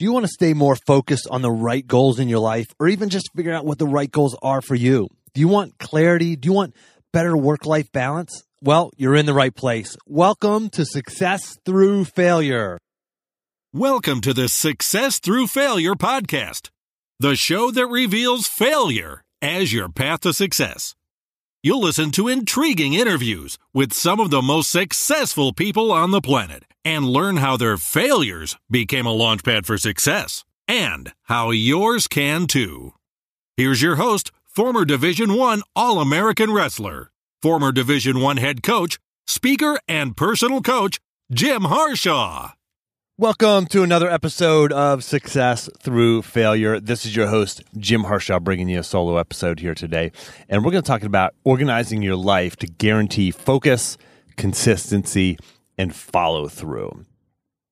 Do you want to stay more focused on the right goals in your life or even just figure out what the right goals are for you? Do you want clarity? Do you want better work life balance? Well, you're in the right place. Welcome to Success Through Failure. Welcome to the Success Through Failure podcast, the show that reveals failure as your path to success. You'll listen to intriguing interviews with some of the most successful people on the planet and learn how their failures became a launchpad for success and how yours can too. Here's your host, former Division 1 All-American wrestler, former Division 1 head coach, speaker and personal coach, Jim Harshaw. Welcome to another episode of Success Through Failure. This is your host, Jim Harshaw, bringing you a solo episode here today. And we're going to talk about organizing your life to guarantee focus, consistency, and follow through.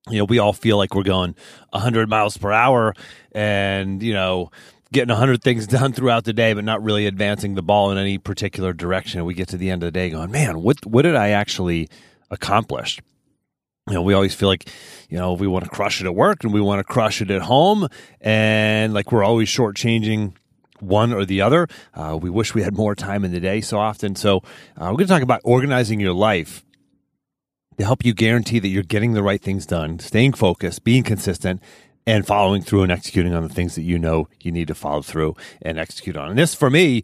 You know, we all feel like we're going 100 miles per hour and, you know, getting 100 things done throughout the day, but not really advancing the ball in any particular direction. We get to the end of the day going, man, what, what did I actually accomplish? You know, we always feel like, you know, we want to crush it at work and we want to crush it at home. And like we're always shortchanging one or the other. Uh, we wish we had more time in the day so often. So, uh, we're going to talk about organizing your life to help you guarantee that you're getting the right things done, staying focused, being consistent, and following through and executing on the things that you know you need to follow through and execute on. And this, for me,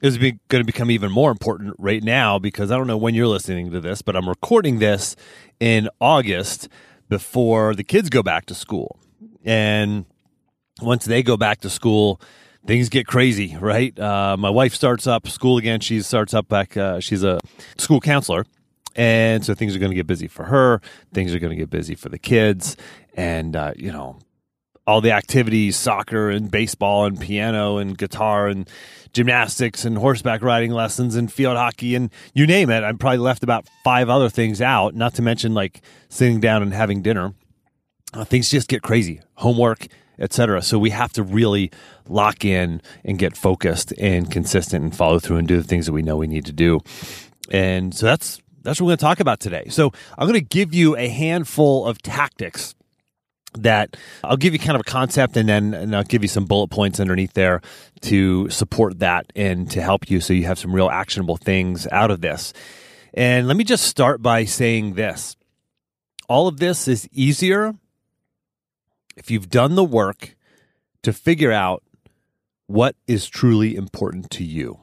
is going to become even more important right now because I don't know when you're listening to this, but I'm recording this in August before the kids go back to school. And once they go back to school, things get crazy, right? Uh, my wife starts up school again. She starts up back. Uh, she's a school counselor, and so things are going to get busy for her. Things are going to get busy for the kids. And, uh, you know, all the activities soccer and baseball and piano and guitar and gymnastics and horseback riding lessons and field hockey and you name it. I probably left about five other things out, not to mention like sitting down and having dinner. Uh, things just get crazy, homework, etc. So we have to really lock in and get focused and consistent and follow through and do the things that we know we need to do. And so that's that's what we're going to talk about today. So I'm going to give you a handful of tactics that I'll give you kind of a concept and then and I'll give you some bullet points underneath there to support that and to help you so you have some real actionable things out of this. And let me just start by saying this. All of this is easier if you've done the work to figure out what is truly important to you.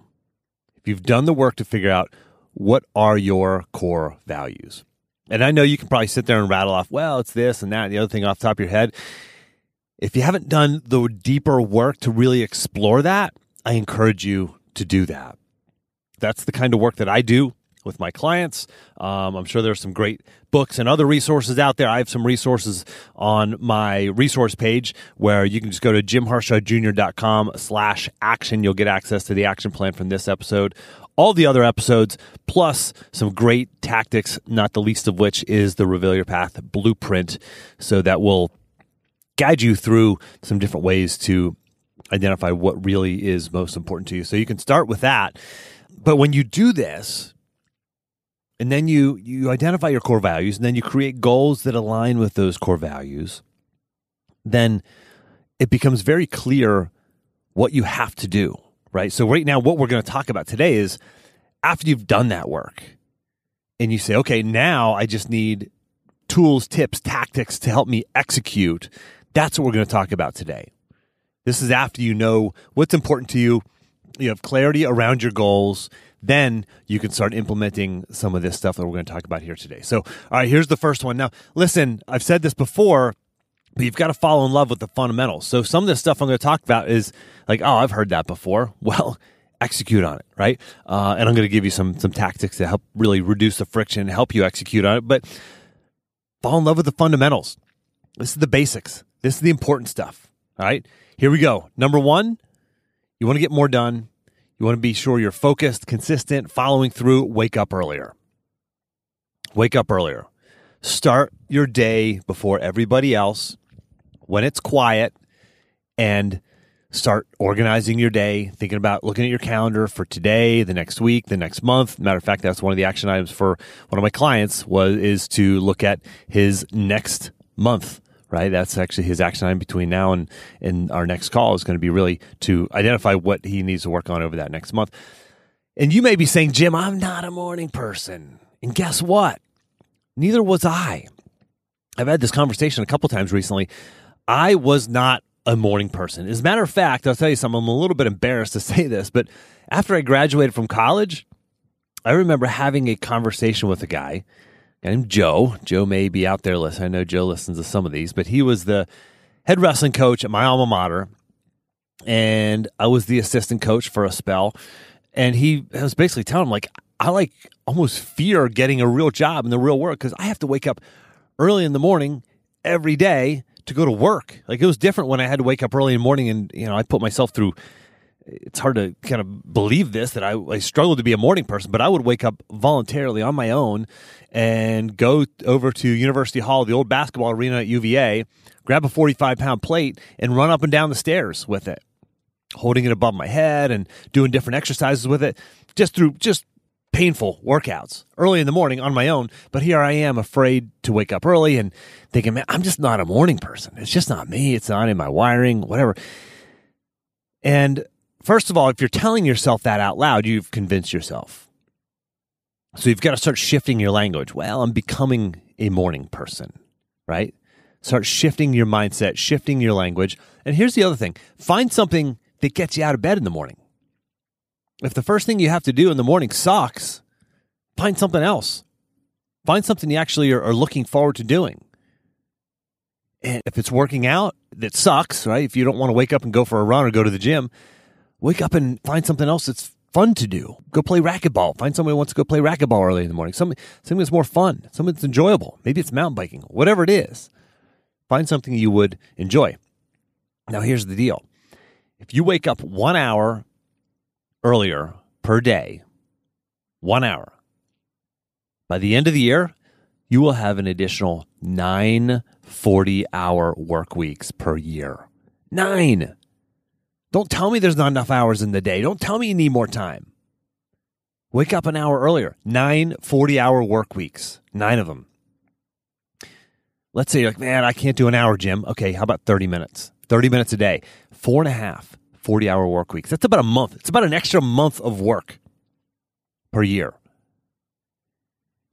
If you've done the work to figure out what are your core values? And I know you can probably sit there and rattle off, well, it's this and that and the other thing off the top of your head. If you haven't done the deeper work to really explore that, I encourage you to do that. That's the kind of work that I do with my clients. Um, I'm sure there's some great books and other resources out there. I have some resources on my resource page where you can just go to jimharshawjr.com slash action. You'll get access to the action plan from this episode all the other episodes, plus some great tactics, not the least of which is the Reveal Your Path blueprint. So that will guide you through some different ways to identify what really is most important to you. So you can start with that. But when you do this, and then you you identify your core values and then you create goals that align with those core values, then it becomes very clear what you have to do right? So, right now, what we're going to talk about today is after you've done that work and you say, okay, now I just need tools, tips, tactics to help me execute. That's what we're going to talk about today. This is after you know what's important to you, you have clarity around your goals. Then you can start implementing some of this stuff that we're going to talk about here today. So, all right, here's the first one. Now, listen, I've said this before but you've got to fall in love with the fundamentals. So some of the stuff I'm going to talk about is like, oh, I've heard that before. Well, execute on it, right? Uh, and I'm going to give you some some tactics to help really reduce the friction, and help you execute on it. But fall in love with the fundamentals. This is the basics. This is the important stuff. All right, here we go. Number one, you want to get more done. You want to be sure you're focused, consistent, following through. Wake up earlier. Wake up earlier. Start your day before everybody else when it's quiet and start organizing your day, thinking about looking at your calendar for today, the next week, the next month. Matter of fact, that's one of the action items for one of my clients was is to look at his next month right? That's actually his action item between now and, and our next call is going to be really to identify what he needs to work on over that next month. And you may be saying, Jim, I'm not a morning person. And guess what? Neither was I. I've had this conversation a couple times recently. I was not a morning person. As a matter of fact, I'll tell you something, I'm a little bit embarrassed to say this, but after I graduated from college, I remember having a conversation with a guy named Joe. Joe may be out there listening. I know Joe listens to some of these, but he was the head wrestling coach at my alma mater. And I was the assistant coach for a spell. And he was basically telling him, like, I like almost fear getting a real job in the real world because I have to wake up early in the morning every day to go to work. Like it was different when I had to wake up early in the morning and, you know, I put myself through it's hard to kind of believe this that I, I struggled to be a morning person, but I would wake up voluntarily on my own and go over to University Hall, the old basketball arena at UVA, grab a 45 pound plate and run up and down the stairs with it, holding it above my head and doing different exercises with it, just through just painful workouts early in the morning on my own. But here I am afraid to wake up early and thinking, man, I'm just not a morning person. It's just not me. It's not in my wiring, whatever. And First of all, if you're telling yourself that out loud, you've convinced yourself. So you've got to start shifting your language. Well, I'm becoming a morning person, right? Start shifting your mindset, shifting your language. And here's the other thing find something that gets you out of bed in the morning. If the first thing you have to do in the morning sucks, find something else. Find something you actually are, are looking forward to doing. And if it's working out, that sucks, right? If you don't want to wake up and go for a run or go to the gym, wake up and find something else that's fun to do. Go play racquetball. Find somebody who wants to go play racquetball early in the morning. Something, something that's more fun, something that's enjoyable. Maybe it's mountain biking, whatever it is. Find something you would enjoy. Now, here's the deal if you wake up one hour earlier per day, one hour, by the end of the year, you will have an additional nine 40 hour work weeks per year. Nine. Don't tell me there's not enough hours in the day. Don't tell me you need more time. Wake up an hour earlier. Nine 40 hour work weeks, nine of them. Let's say you're like, man, I can't do an hour, Jim. Okay, how about 30 minutes? 30 minutes a day. Four and a half 40 hour work weeks. That's about a month. It's about an extra month of work per year.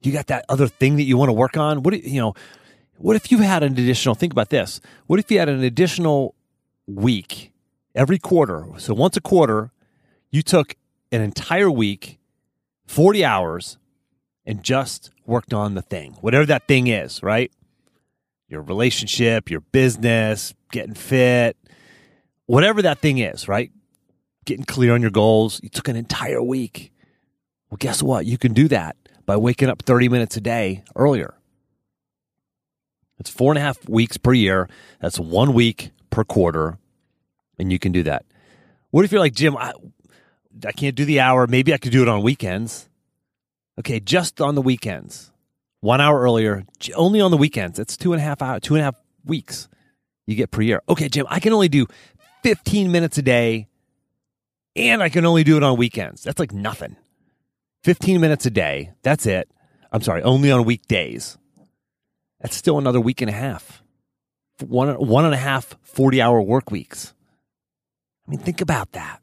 You got that other thing that you want to work on? What, you know, what if you had an additional, think about this. What if you had an additional week every quarter. So once a quarter, you took an entire week, 40 hours, and just worked on the thing, whatever that thing is, right? Your relationship, your business, getting fit, whatever that thing is, right? Getting clear on your goals. You took an entire week. Well, guess what? You can do that by waking up 30 minutes a day earlier. It's four and a half weeks per year. That's one week per quarter and you can do that. What if you're like Jim? I, I can't do the hour. Maybe I could do it on weekends. Okay, just on the weekends, one hour earlier, only on the weekends. It's two and a half hour, two and a half weeks you get per year. Okay, Jim, I can only do 15 minutes a day, and I can only do it on weekends. That's like nothing. 15 minutes a day. That's it. I'm sorry, only on weekdays. That's still another week and a half. One, one and a half 40 hour work weeks. I mean, think about that.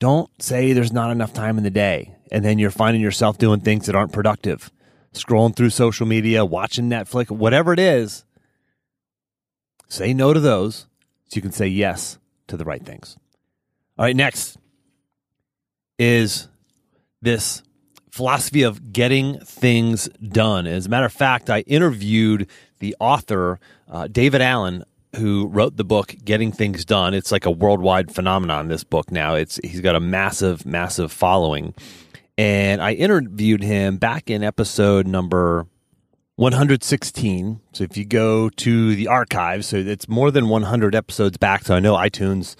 Don't say there's not enough time in the day and then you're finding yourself doing things that aren't productive, scrolling through social media, watching Netflix, whatever it is. Say no to those so you can say yes to the right things. All right, next is this philosophy of getting things done. As a matter of fact, I interviewed the author, uh, David Allen, who wrote the book Getting Things Done. It's like a worldwide phenomenon this book now. It's he's got a massive massive following. And I interviewed him back in episode number 116. So if you go to the archives, so it's more than 100 episodes back. So I know iTunes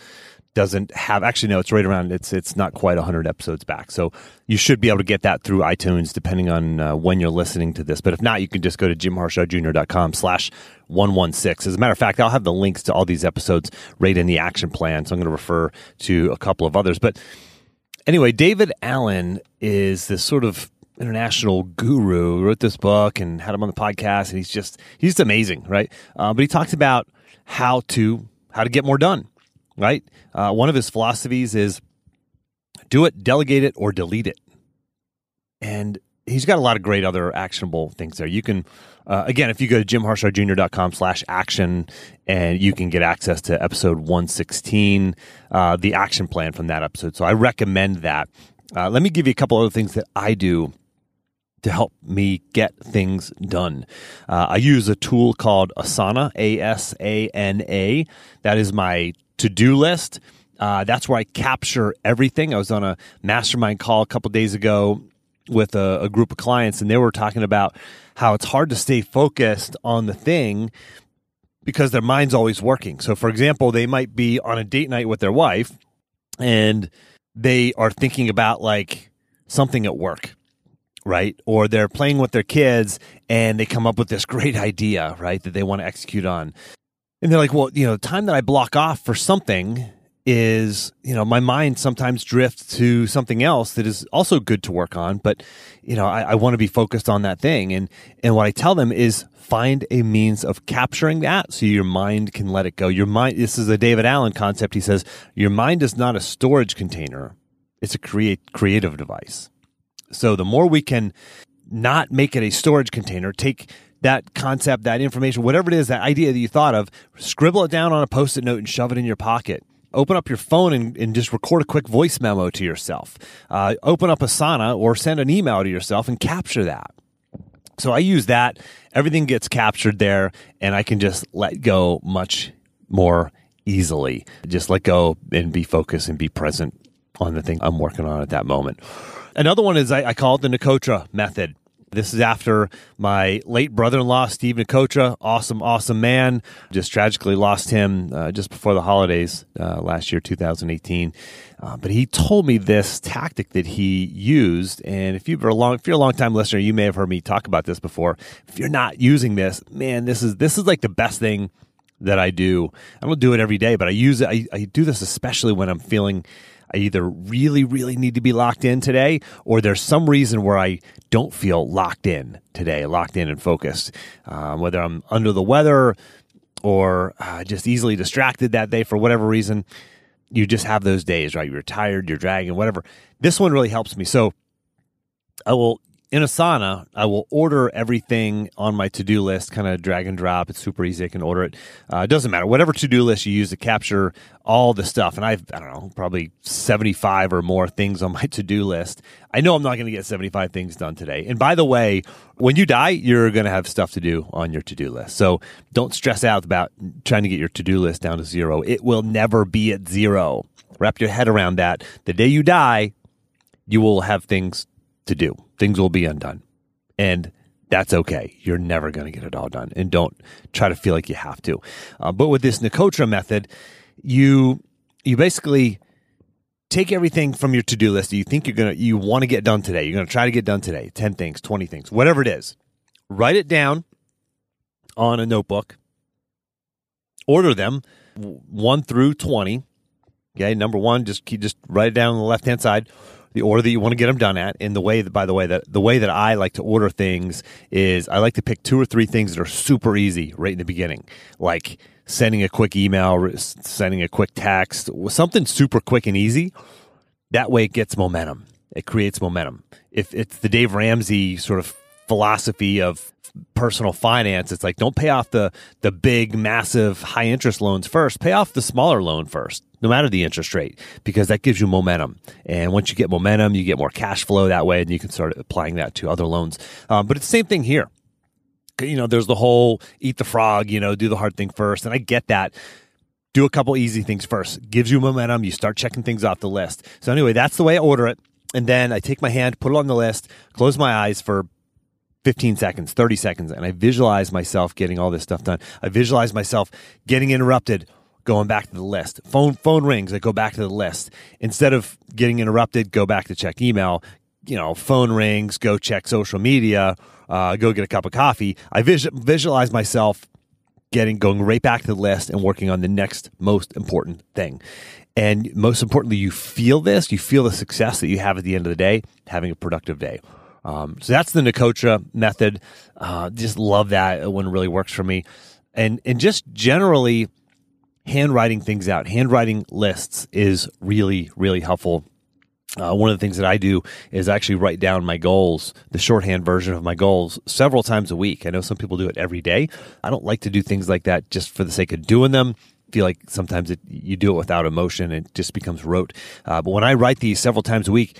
doesn't have actually no it's right around it's it's not quite 100 episodes back. So you should be able to get that through itunes depending on uh, when you're listening to this. But if not you can just go to jimharshawjr.com slash 116 as a matter of fact i'll have the links to all these episodes right in the action plan so i'm going to refer to a couple of others. But anyway david allen is this sort of international guru wrote this book and had him on the podcast and he's just he's just amazing right? Uh, but he talks about how to how to get more done right? Uh, one of his philosophies is do it delegate it or delete it. And he's got a lot of great other actionable things there. You can uh, again if you go to jimharshawjr.com slash action and you can get access to episode 116 uh, the action plan from that episode. So i recommend that. Uh, let me give you a couple other things that i do to help me get things done. Uh, I use a tool called Asana, A S A N A. That is my to do list. Uh, that's where I capture everything. I was on a mastermind call a couple days ago with a, a group of clients, and they were talking about how it's hard to stay focused on the thing because their mind's always working. So, for example, they might be on a date night with their wife and they are thinking about like something at work right? Or they're playing with their kids and they come up with this great idea, right, that they want to execute on. And they're like, well, you know, the time that I block off for something is, you know, my mind sometimes drifts to something else that is also good to work on, but you know, I, I want to be focused on that thing. And and what I tell them is find a means of capturing that so your mind can let it go. Your mind this is a David Allen concept. He says, your mind is not a storage container, it's a create creative device. So the more we can not make it a storage container, take that concept, that information, whatever it is, that idea that you thought of, scribble it down on a post it note and shove it in your pocket. Open up your phone and, and just record a quick voice memo to yourself. Uh, open up Asana or send an email to yourself and capture that. So I use that. Everything gets captured there, and I can just let go much more easily. Just let go and be focused and be present on the thing I'm working on at that moment. Another one is I, I call it the Nicotra method. This is after my late brother in law, Steve Nicotra, awesome, awesome man. Just tragically lost him uh, just before the holidays uh, last year, 2018. Uh, but he told me this tactic that he used. And if, you're a long, if you're a long time listener, you may have heard me talk about this before. If you're not using this, man, this is, this is like the best thing that I do. I don't do it every day, but I use it. I, I do this especially when I'm feeling I either really, really need to be locked in today, or there's some reason where I don't feel locked in today, locked in and focused. Um, whether I'm under the weather or uh, just easily distracted that day for whatever reason, you just have those days, right? You're tired, you're dragging, whatever. This one really helps me. So I will in Asana, I will order everything on my to do list, kind of drag and drop. It's super easy. I can order it. Uh, it doesn't matter. Whatever to do list you use to capture all the stuff. And I've, I don't know, probably 75 or more things on my to do list. I know I'm not going to get 75 things done today. And by the way, when you die, you're going to have stuff to do on your to do list. So don't stress out about trying to get your to do list down to zero. It will never be at zero. Wrap your head around that. The day you die, you will have things to do. Things will be undone. And that's okay. You're never going to get it all done. And don't try to feel like you have to. Uh, but with this Nicotra method, you you basically take everything from your to-do list that you think you're going to you want to get done today. You're going to try to get done today. 10 things, 20 things, whatever it is. Write it down on a notebook. Order them 1 through 20. Okay, number 1 just keep, just write it down on the left-hand side the order that you want to get them done at. And the way, that, by the way, that the way that I like to order things is I like to pick two or three things that are super easy right in the beginning, like sending a quick email, sending a quick text, something super quick and easy. That way, it gets momentum. It creates momentum. If it's the Dave Ramsey sort of philosophy of personal finance it's like don't pay off the the big massive high interest loans first. Pay off the smaller loan first no matter the interest rate because that gives you momentum. And once you get momentum you get more cash flow that way and you can start applying that to other loans. Um, but it's the same thing here. You know there's the whole eat the frog you know do the hard thing first and i get that. Do a couple easy things first. Gives you momentum you start checking things off the list. So anyway that's the way i order it and then i take my hand put it on the list close my eyes for 15 seconds, 30 seconds, and I visualize myself getting all this stuff done. I visualize myself getting interrupted, going back to the list. Phone phone rings, I go back to the list. Instead of getting interrupted, go back to check email. You know, phone rings, go check social media, uh, go get a cup of coffee. I vis- visualize myself getting going right back to the list and working on the next most important thing. And most importantly, you feel this, you feel the success that you have at the end of the day, having a productive day Um, so that's the Nicotra method. Uh, just love that one really works for me, and and just generally handwriting things out, handwriting lists is really really helpful. Uh, one of the things that I do is actually write down my goals, the shorthand version of my goals, several times a week. I know some people do it every day. I don't like to do things like that just for the sake of doing them I feel like sometimes it, you do it without emotion and it just becomes rote. Uh, but when I write these several times a week,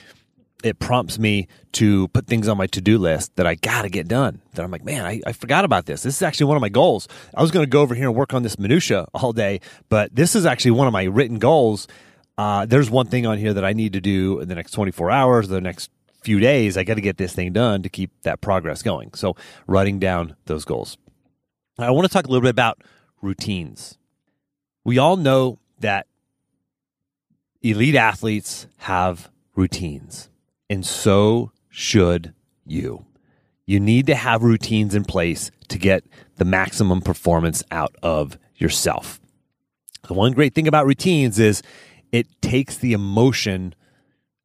it prompts me to put things on my to-do list that I got to get done. That I'm like, man, I, I, forgot about this. This is actually one of my goals. I was going to go over here and work on this minutia all day, but this is actually one of my written goals. Uh, there's one thing on here that I need to do in the next 24 hours, the next few days. I got to get this thing done to keep that progress going. So writing down those goals. I want to talk a little bit about routines we all know that elite athletes have routines, and so should you. You need to have routines in place to get the maximum performance out of yourself. The one great thing about routines is it takes the emotion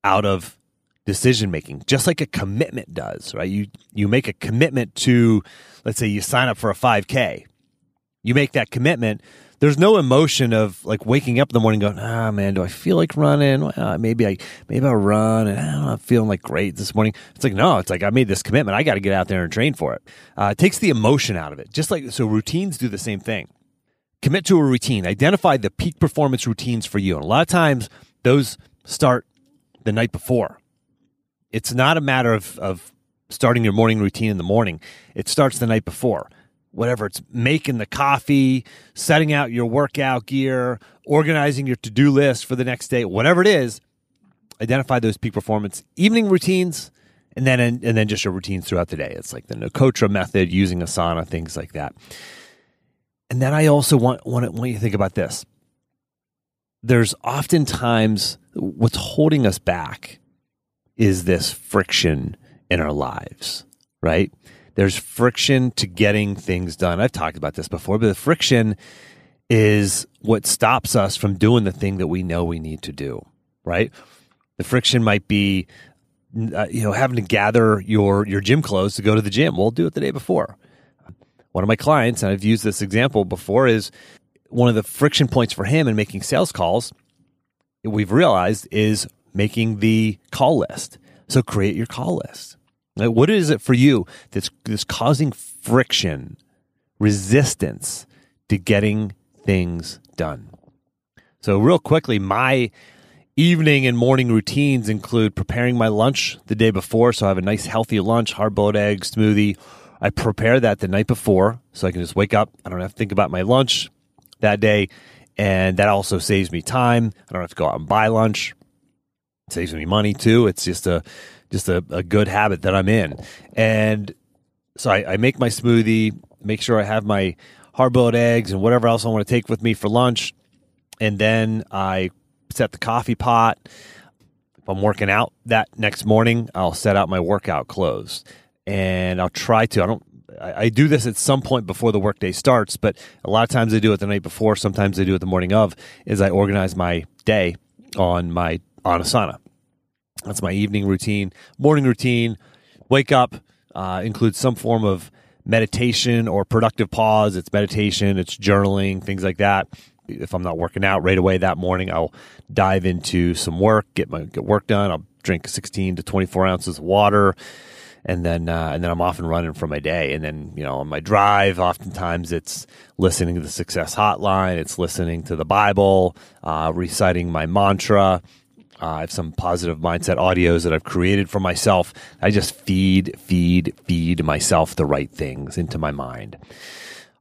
out of decision making, just like a commitment does, right? You you make a commitment to let's say you sign up for a 5k. You make that commitment there's no emotion of like waking up in the morning going, ah man, do I feel like running? Well, maybe I maybe I'll run and I'm not feeling like great this morning. It's like no, it's like I made this commitment. I got to get out there and train for it. Uh, it takes the emotion out of it. Just like so, routines do the same thing. Commit to a routine. Identify the peak performance routines for you. And a lot of times those start the night before. It's not a matter of of starting your morning routine in the morning. It starts the night before whatever it's making the coffee, setting out your workout gear, organizing your to do list for the next day, whatever it is, identify those peak performance evening routines. And then, and, then just your routines throughout the day. It's like the Nicotra method, using Asana, things like that. And then I also want, want, want you to think about this. There's oftentimes what's holding us back is this friction in our lives, right? There's friction to getting things done. I've talked about this before, but the friction is what stops us from doing the thing that we know we need to do, right? The friction might be uh, you know having to gather your your gym clothes to go to the gym. We'll do it the day before. One of my clients, and I've used this example before, is one of the friction points for him in making sales calls. We've realized is making the call list. So create your call list. Like, what is it for you that's, that's causing friction, resistance to getting things done? So, real quickly, my evening and morning routines include preparing my lunch the day before. So, I have a nice, healthy lunch, hard boiled egg, smoothie. I prepare that the night before so I can just wake up. I don't have to think about my lunch that day. And that also saves me time. I don't have to go out and buy lunch. It saves me money too. It's just a just a, a good habit that I'm in. And so I, I make my smoothie, make sure I have my hard boiled eggs and whatever else I want to take with me for lunch. And then I set the coffee pot. If I'm working out that next morning, I'll set out my workout clothes. And I'll try to, I don't, I, I do this at some point before the workday starts, but a lot of times I do it the night before. Sometimes I do it the morning of, is I organize my day on my on Asana. That's my evening routine. Morning routine, wake up, uh, includes some form of meditation or productive pause. It's meditation, it's journaling, things like that. If I'm not working out right away that morning, I'll dive into some work, get my get work done. I'll drink 16 to 24 ounces of water, and then uh, and then I'm off and running for my day. And then you know on my drive, oftentimes it's listening to the Success Hotline, it's listening to the Bible, uh, reciting my mantra, uh, I have some positive mindset audios that I've created for myself. I just feed, feed, feed myself the right things into my mind.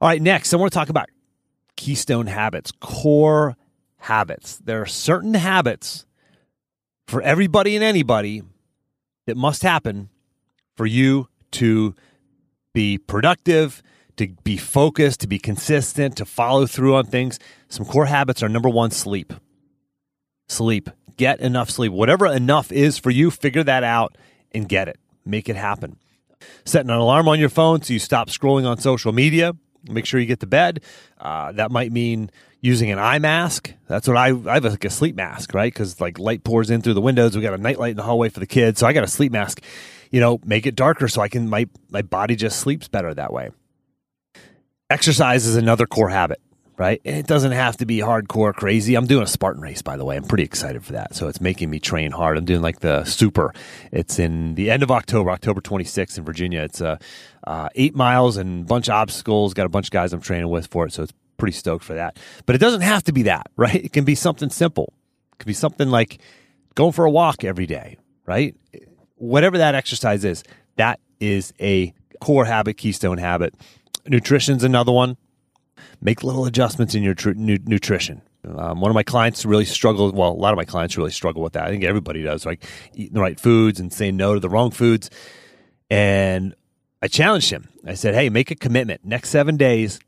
All right, next, I want to talk about keystone habits, core habits. There are certain habits for everybody and anybody that must happen for you to be productive, to be focused, to be consistent, to follow through on things. Some core habits are number one, sleep. Sleep get enough sleep. Whatever enough is for you, figure that out and get it. Make it happen. Setting an alarm on your phone so you stop scrolling on social media. Make sure you get to bed. Uh, that might mean using an eye mask. That's what I, I have like a sleep mask, right? Because like light pours in through the windows. We got a night light in the hallway for the kids, so I got a sleep mask. you know, make it darker so I can my my body just sleeps better that way. Exercise is another core habit, right? And it doesn't have to be hardcore crazy. I'm doing a Spartan race, by the way. I'm pretty excited for that. So it's making me train hard. I'm doing like the super. It's in the end of October, October 26th in Virginia. It's uh, uh, eight miles and a bunch of obstacles. Got a bunch of guys I'm training with for it. So it's pretty stoked for that. But it doesn't have to be that, right? It can be something simple. It can be something like going for a walk every day, right? Whatever that exercise is, that is a core habit, keystone habit. Nutrition's another one. Make little adjustments in your tr- nu- nutrition. Um, one of my clients really struggled. Well, a lot of my clients really struggle with that. I think everybody does, like eating the right foods and saying no to the wrong foods. And I challenged him. I said, "Hey, make a commitment. Next seven days,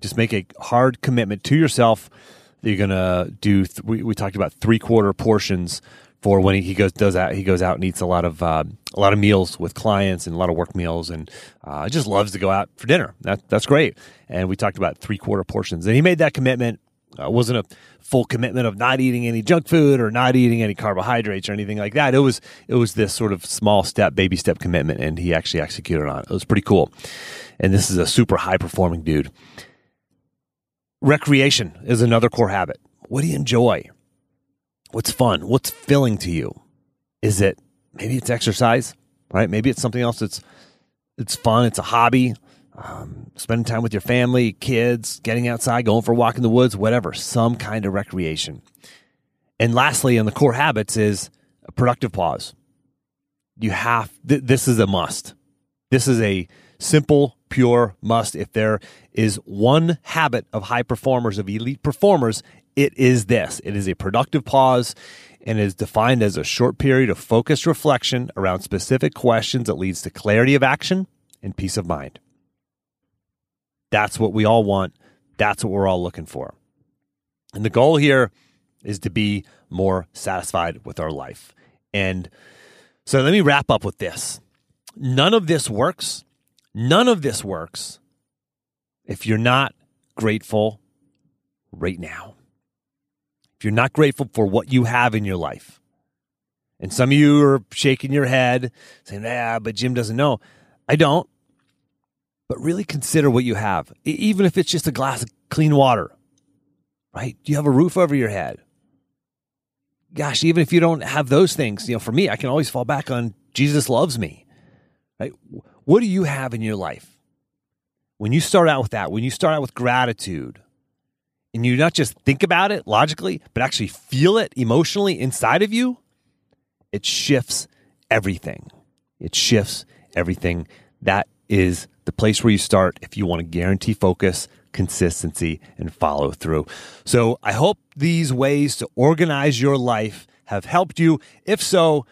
just make a hard commitment to yourself that you're gonna do. Th- we, we talked about three quarter portions for when he goes does that he goes out and eats a lot of uh, a lot of meals with clients and a lot of work meals and uh, just loves to go out for dinner. That that's great. And we talked about three quarter portions, and he made that commitment. Uh, wasn't a full commitment of not eating any junk food or not eating any carbohydrates or anything like that. It was it was this sort of small step, baby step commitment, and he actually executed on it. It was pretty cool. And this is a super high performing dude. Recreation is another core habit. What do you enjoy? What's fun? What's filling to you? Is it maybe it's exercise, right? Maybe it's something else that's it's fun. It's a hobby. Um, spending time with your family, kids, getting outside, going for a walk in the woods, whatever, some kind of recreation. And lastly, in the core habits is a productive pause. You have th- this is a must. This is a simple, pure must. If there is one habit of high performers, of elite performers, it is this it is a productive pause and is defined as a short period of focused reflection around specific questions that leads to clarity of action and peace of mind. That's what we all want. That's what we're all looking for. And the goal here is to be more satisfied with our life. And so let me wrap up with this. None of this works. None of this works if you're not grateful right now if you're not grateful for what you have in your life, and some of you are shaking your head saying, "Yeah, but Jim doesn't know." I don't. But really consider what you have, even if it's just a glass of clean water, right? Do you have a roof over your head? Gosh, even if you don't have those things, you know, for me, I can always fall back on Jesus loves me, right? What do you have in your life? When you start out with that, when you start out with gratitude, and you not just think about it logically, but actually feel it emotionally inside of you, it shifts everything. It shifts everything. That is the place where you start if you want to guarantee focus, consistency, and follow through. So I hope these ways to organize your life have helped you. If so,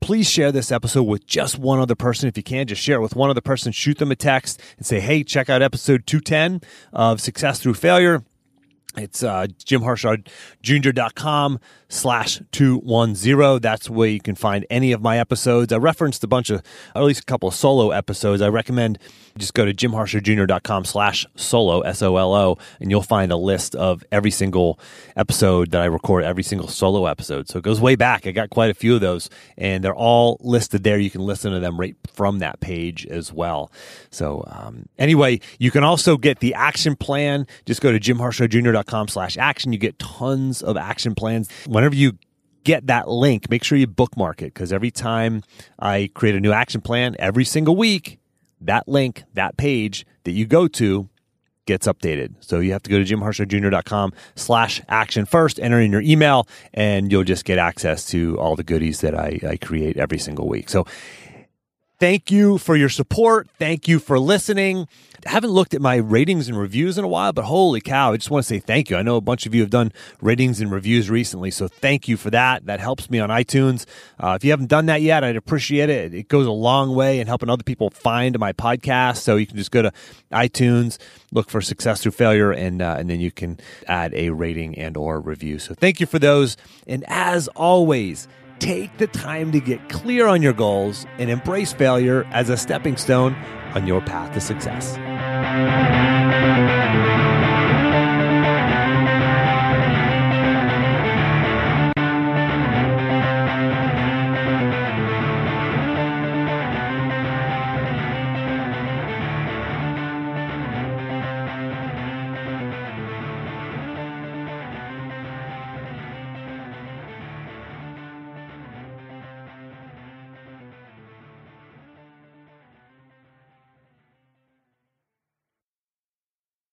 please share this episode with just one other person. If you can, just share it with one other person. Shoot them a text and say, hey, check out episode 210 of Success Through Failure. It's uh, jimharshawjr.com slash 210. That's where you can find any of my episodes. I referenced a bunch of, at least a couple of solo episodes. I recommend just go to jimharshawjr.com slash solo, S-O-L-O, and you'll find a list of every single episode that I record, every single solo episode. So it goes way back. I got quite a few of those, and they're all listed there. You can listen to them right from that page as well. So um, anyway, you can also get the action plan. Just go to jimharshawjr.com slash action. You get tons of action plans. Whenever you get that link, make sure you bookmark it because every time I create a new action plan every single week, that link, that page that you go to gets updated. So you have to go to jimharshawjr.com slash action first, enter in your email, and you'll just get access to all the goodies that I, I create every single week. So thank you for your support. Thank you for listening. I haven't looked at my ratings and reviews in a while, but holy cow, I just want to say thank you. I know a bunch of you have done ratings and reviews recently, so thank you for that. That helps me on iTunes. Uh, if you haven't done that yet, I'd appreciate it. It goes a long way in helping other people find my podcast. So you can just go to iTunes, look for Success Through Failure, and uh, and then you can add a rating and or review. So thank you for those. And as always, take the time to get clear on your goals and embrace failure as a stepping stone on your path to success.